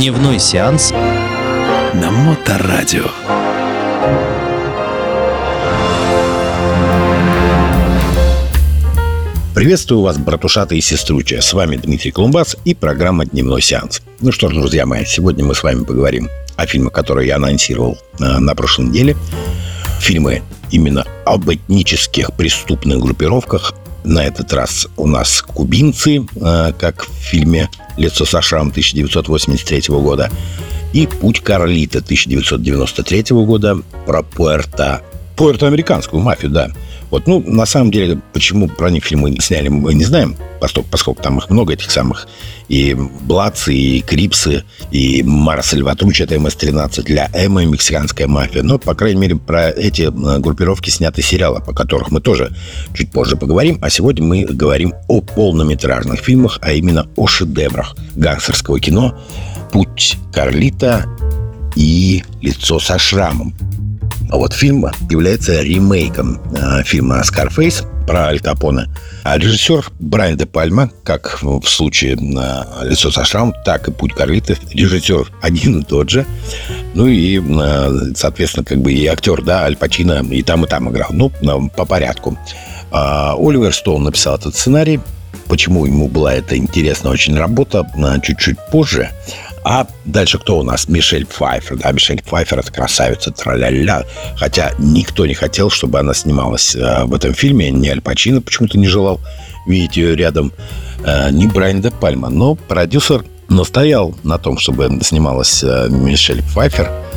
Дневной сеанс на Моторадио. Приветствую вас, братушаты и сестручи. С вами Дмитрий Колумбас и программа «Дневной сеанс». Ну что ж, друзья мои, сегодня мы с вами поговорим о фильме, который я анонсировал э, на прошлой неделе. Фильмы именно об этнических преступных группировках. На этот раз у нас кубинцы, э, как в фильме «Лицо со шрамом» 1983 года, и «Путь Карлита» 1993 года про Пуэрто... Пуэрто-американскую мафию, да. Вот, ну, на самом деле, почему про них фильмы сняли, мы не знаем, поскольку, поскольку там их много, этих самых и Блацы, и Крипсы, и Мара Сальватручи, это МС-13 для Эма, мексиканская мафия. Но, по крайней мере, про эти э, группировки сняты сериалы, по которых мы тоже чуть позже поговорим. А сегодня мы говорим о полнометражных фильмах, а именно о шедеврах гангстерского кино «Путь Карлита» и «Лицо со шрамом». А вот фильм является ремейком э, фильма «Скарфейс» про Аль Капоне. А режиссер Брайан де Пальма, как в случае э, «Лицо со шрамом», так и «Путь Карлиты». Режиссер один и тот же. Ну и, э, соответственно, как бы и актер, да, Аль Пачино и там, и там играл. Ну, по порядку. А Оливер Стоун написал этот сценарий. Почему ему была эта интересная очень работа, чуть-чуть позже. А дальше кто у нас? Мишель Пфайфер. Да, Мишель Пфайфер – это красавица, траля-ля. Хотя никто не хотел, чтобы она снималась э, в этом фильме. Ни Аль Пачино почему-то не желал видеть ее рядом, э, ни Брайан де Пальма. Но продюсер настоял на том, чтобы снималась э, Мишель Пфайфер –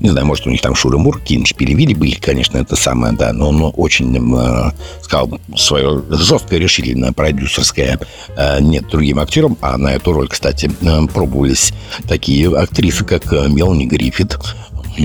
не знаю, может, у них там Шуры-Мур, какие-нибудь перевели были, конечно, это самое, да, но он очень, э, сказал, свое жесткое решительное продюсерское э, нет другим актерам, а на эту роль, кстати, э, пробовались такие актрисы, как э, Мелани Гриффит,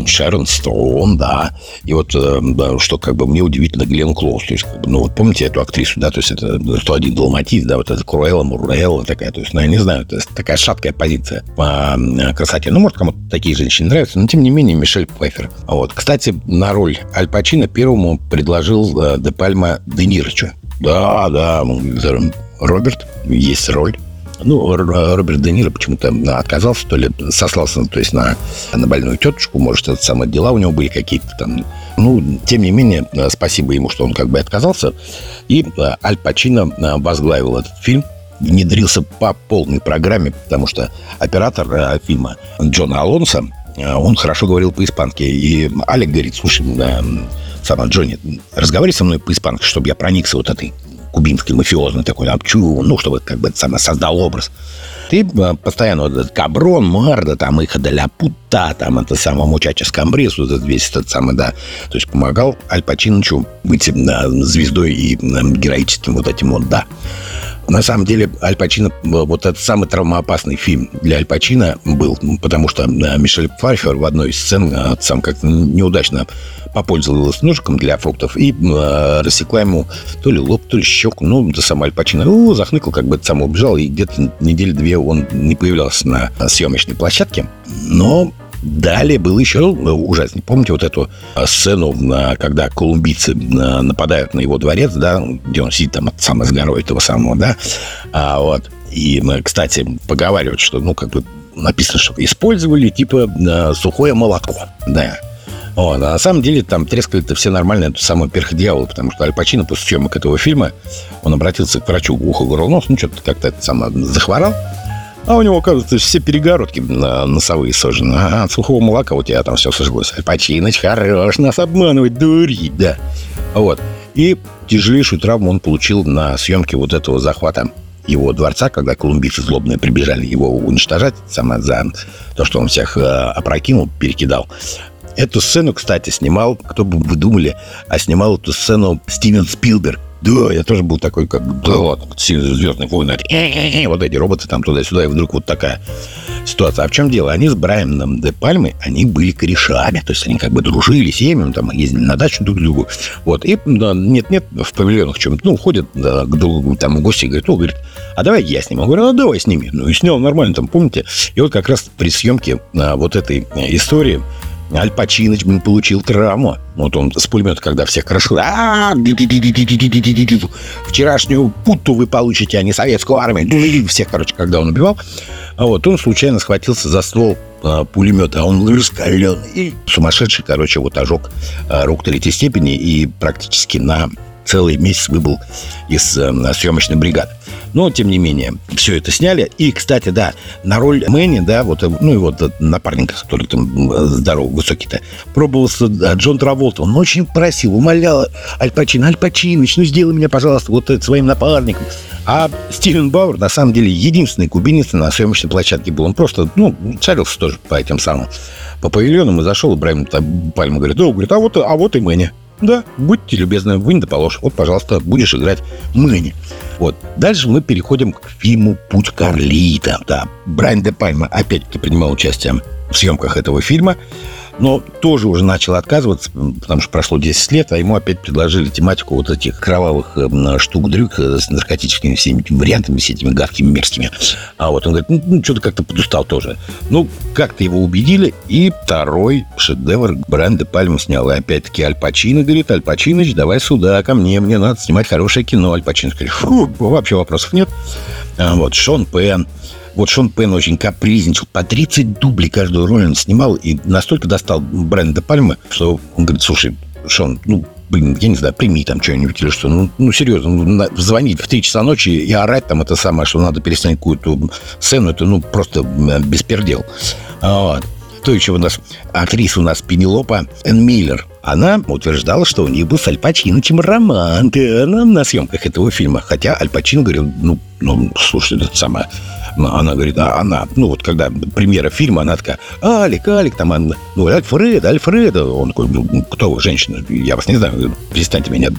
Шерон Стоун, да. И вот, э, что как бы мне удивительно, Глен Клоус. То есть, ну, вот помните эту актрису, да, то есть это 101 Далматис, да, вот это Круэлла, Мурелла такая, то есть, ну, я не знаю, это такая шаткая позиция по красоте. Ну, может, кому-то такие женщины нравятся, но, тем не менее, Мишель Пфайфер. Вот. Кстати, на роль Аль Пачино первому предложил э, Де Пальма Де Нирча. Да, да, Роберт, есть роль. Ну, Роберт Де Ниро почему-то отказался, то ли сослался, то есть на, на больную тетушку, может, это самые дела у него были какие-то там. Ну, тем не менее, спасибо ему, что он как бы отказался. И э, Аль Пачино э, возглавил этот фильм, внедрился по полной программе, потому что оператор э, фильма Джон Алонсо, он хорошо говорил по-испански. И Алик говорит, слушай, сама Джонни, разговаривай со мной по-испански, чтобы я проникся вот этой кубинский мафиозный такой, обчу, ну, чтобы как бы сам создал образ. Ты э, постоянно вот этот Каброн, Марда, там, их Ля Пута, там, это самое Мучача Скамбрис, вот этот весь этот самый, да, то есть помогал Аль Пачинычу быть да, звездой и героическим вот этим вот, да. На самом деле, Аль Пачино, вот этот самый травмоопасный фильм для Аль Пачино был, потому что Мишель Пфайфер в одной из сцен э, сам как-то неудачно попользовалась ножиком для фруктов и э, рассекла ему то ли лоб, то ли щеку. Ну, это сам Аль Пачино ну, захныкал, как бы сам убежал, и где-то недели две он не появлялся на съемочной площадке. Но Далее было еще ужаснее. Помните вот эту а, сцену, когда колумбийцы а, нападают на его дворец, да, где он сидит там сам из горой этого самого, да, а, вот. И, кстати, поговаривают, что, ну, как бы написано, что использовали, типа, сухое молоко, да. Вот. А на самом деле там трескали-то все нормально эту самую перхдьявола, потому что Аль Пачино после съемок этого фильма, он обратился к врачу ухо, горло, нос, ну, что-то как-то это самое захворал, а у него, оказывается, все перегородки носовые сожжены. А от сухого молока у тебя там все сожглось. Починоч хорош нас обманывать, дурить, да. Вот. И тяжелейшую травму он получил на съемке вот этого захвата его дворца, когда колумбийцы злобные прибежали его уничтожать, самое за то, что он всех э, опрокинул, перекидал. Эту сцену, кстати, снимал, кто бы вы думали, а снимал эту сцену Стивен Спилберг. Да, я тоже был такой, как да, вот, Звездные войны. Вот эти роботы там туда-сюда, и вдруг вот такая ситуация. А в чем дело? Они с Брайаном Де Пальмой, они были корешами, то есть они как бы дружили семьями, там ездили на дачу друг к другу. Вот, и нет-нет, в павильонах чем-то, ну, ходят да, к другу, там, в гости, говорит, ну, говорит, а давай я сниму. Он говорит, а давай сними. Ну, и снял нормально, там, помните? И вот как раз при съемке а, вот этой истории Аль Пачиныч, блин, получил травму. Вот он с пулемета, когда всех крошил. Вчерашнюю путу вы получите, а не советскую армию. Всех, короче, когда он убивал. А вот он случайно схватился за ствол а, пулемета, а он раскаленный. Сумасшедший, короче, вот ожог а, рук третьей степени и практически на целый месяц выбыл из э, съемочной бригады. Но, тем не менее, все это сняли. И, кстати, да, на роль Мэнни, да, вот, э, ну и вот э, напарника, который там э, здоровый, высокий-то, пробовался Джон Траволта. Он очень просил, умолял Аль Пачино, Аль Пачинович, ну сделай меня, пожалуйста, вот своим напарником. А Стивен Бауэр, на самом деле, единственный кубинец на съемочной площадке был. Он просто, ну, царился тоже по этим самым по павильонам и зашел, Ибраим Пальма говорит, да, говорит, а вот, а вот и Мэнни. Да, будьте любезны, вынь да положь. Вот, пожалуйста, будешь играть Мэнни. Вот. Дальше мы переходим к фильму «Путь Карлита». Да, Брайан де Пальма опять-таки принимал участие в съемках этого фильма но тоже уже начал отказываться, потому что прошло 10 лет, а ему опять предложили тематику вот этих кровавых эм, штук-дрюк э, с наркотическими всеми этими вариантами, с этими гадкими, мерзкими. А вот он говорит, ну, ну что-то как-то подустал тоже. Ну, как-то его убедили, и второй шедевр бренда Пальма снял. И опять-таки Аль Пачино говорит, Аль Пачиныч, давай сюда, ко мне, мне надо снимать хорошее кино. Аль Пачино говорит, фу, вообще вопросов нет. А вот Шон Пен, вот Шон Пен очень капризничал. По 30 дублей каждую роль он снимал и настолько достал Бренда Пальмы, что он говорит, слушай, Шон, ну, блин, я не знаю, прими там что-нибудь или что. Ну, ну серьезно, ну, звонить в 3 часа ночи и орать там это самое, что надо переснять какую-то сцену, это, ну, просто беспердел. Вот. Кто еще у нас? Актриса у нас Пенелопа Эн Миллер. Она утверждала, что у них был с Аль Пачино роман на, на съемках этого фильма. Хотя Аль Пачино говорил, ну, ну, слушай, это самое она говорит, а она, ну вот когда премьера фильма, она такая, Алик, Алик, там, она, ну, Альфреда, Альфреда. Он такой, ну, кто вы, женщина? Я вас не знаю, перестаньте меня,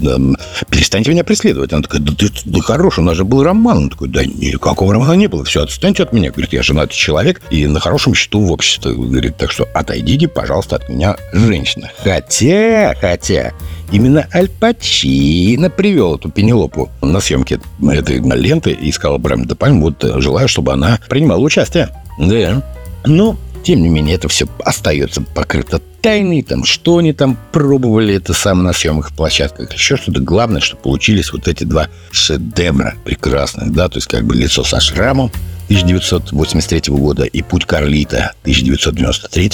перестаньте меня преследовать. Она такая, да ты, да хорош, у нас же был роман. Он такой, да никакого романа не было, все, отстаньте от меня. Говорит, я женатый человек и на хорошем счету в обществе. Говорит, так что отойдите, пожалуйста, от меня, женщина. Хотя, хотя, Именно Аль Пачино привел эту Пенелопу на съемке этой ленты и сказал Брэм де Пальм, вот э, желаю, чтобы она принимала участие. Да. Но, тем не менее, это все остается покрыто тайной, там, что они там пробовали, это сам на съемных площадках, еще что-то. Главное, что получились вот эти два шедевра прекрасных, да, то есть как бы лицо со шрамом 1983 года и путь Карлита 1993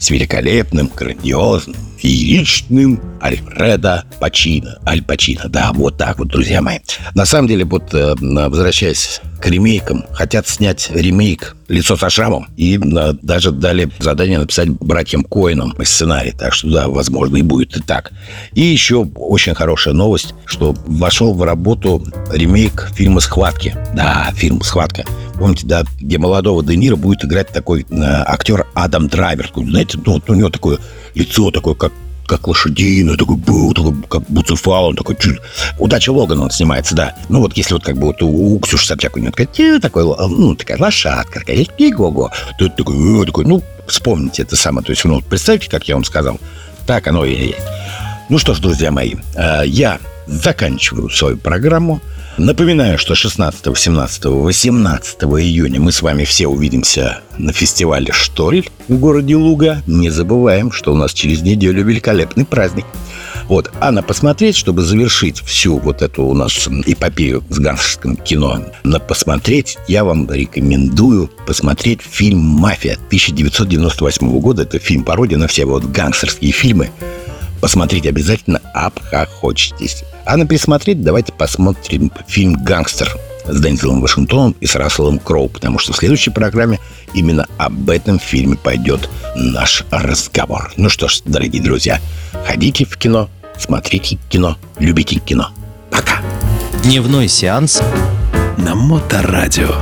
с великолепным, грандиозным, фееричным Альфреда Пачино. Аль Пачино, да, вот так вот, друзья мои. На самом деле, вот э, возвращаясь к ремейкам, хотят снять ремейк «Лицо со шрамом» и э, даже дали задание написать братьям Коинам сценарий, так что да, возможно и будет и так. И еще очень хорошая новость, что вошел в работу ремейк фильма «Схватки». Да, фильм «Схватка». Помните, да, где молодого Де Ниро будет играть такой э, актер Адам Драйвер. Знаете, ну, вот у него такое лицо такое, как как лошадиный, такой, был, такой как Буцефал, он такой, чуть... удача Логана он снимается, да. Ну вот если вот как бы вот у, у Ксюши Собчак у него такая, такой, ну, такая лошадка, такая, го-го, это такой, такой, ну, вспомните это самое. То есть, ну, представьте, как я вам сказал, так оно и есть. Ну что ж, друзья мои, э, я заканчиваю свою программу. Напоминаю, что 16, 17, 18 июня мы с вами все увидимся на фестивале «Шторль» в городе Луга. Не забываем, что у нас через неделю великолепный праздник. Вот, а на посмотреть, чтобы завершить всю вот эту у нас эпопею с гангстерским кино, на посмотреть я вам рекомендую посмотреть фильм «Мафия» 1998 года. Это фильм-пародия на все вот гангстерские фильмы. Посмотреть обязательно, обхохочетесь. А на пересмотреть давайте посмотрим фильм «Гангстер» с Дензелом Вашингтоном и с Расселом Кроу, потому что в следующей программе именно об этом фильме пойдет наш разговор. Ну что ж, дорогие друзья, ходите в кино, смотрите кино, любите кино. Пока! Дневной сеанс на Моторадио.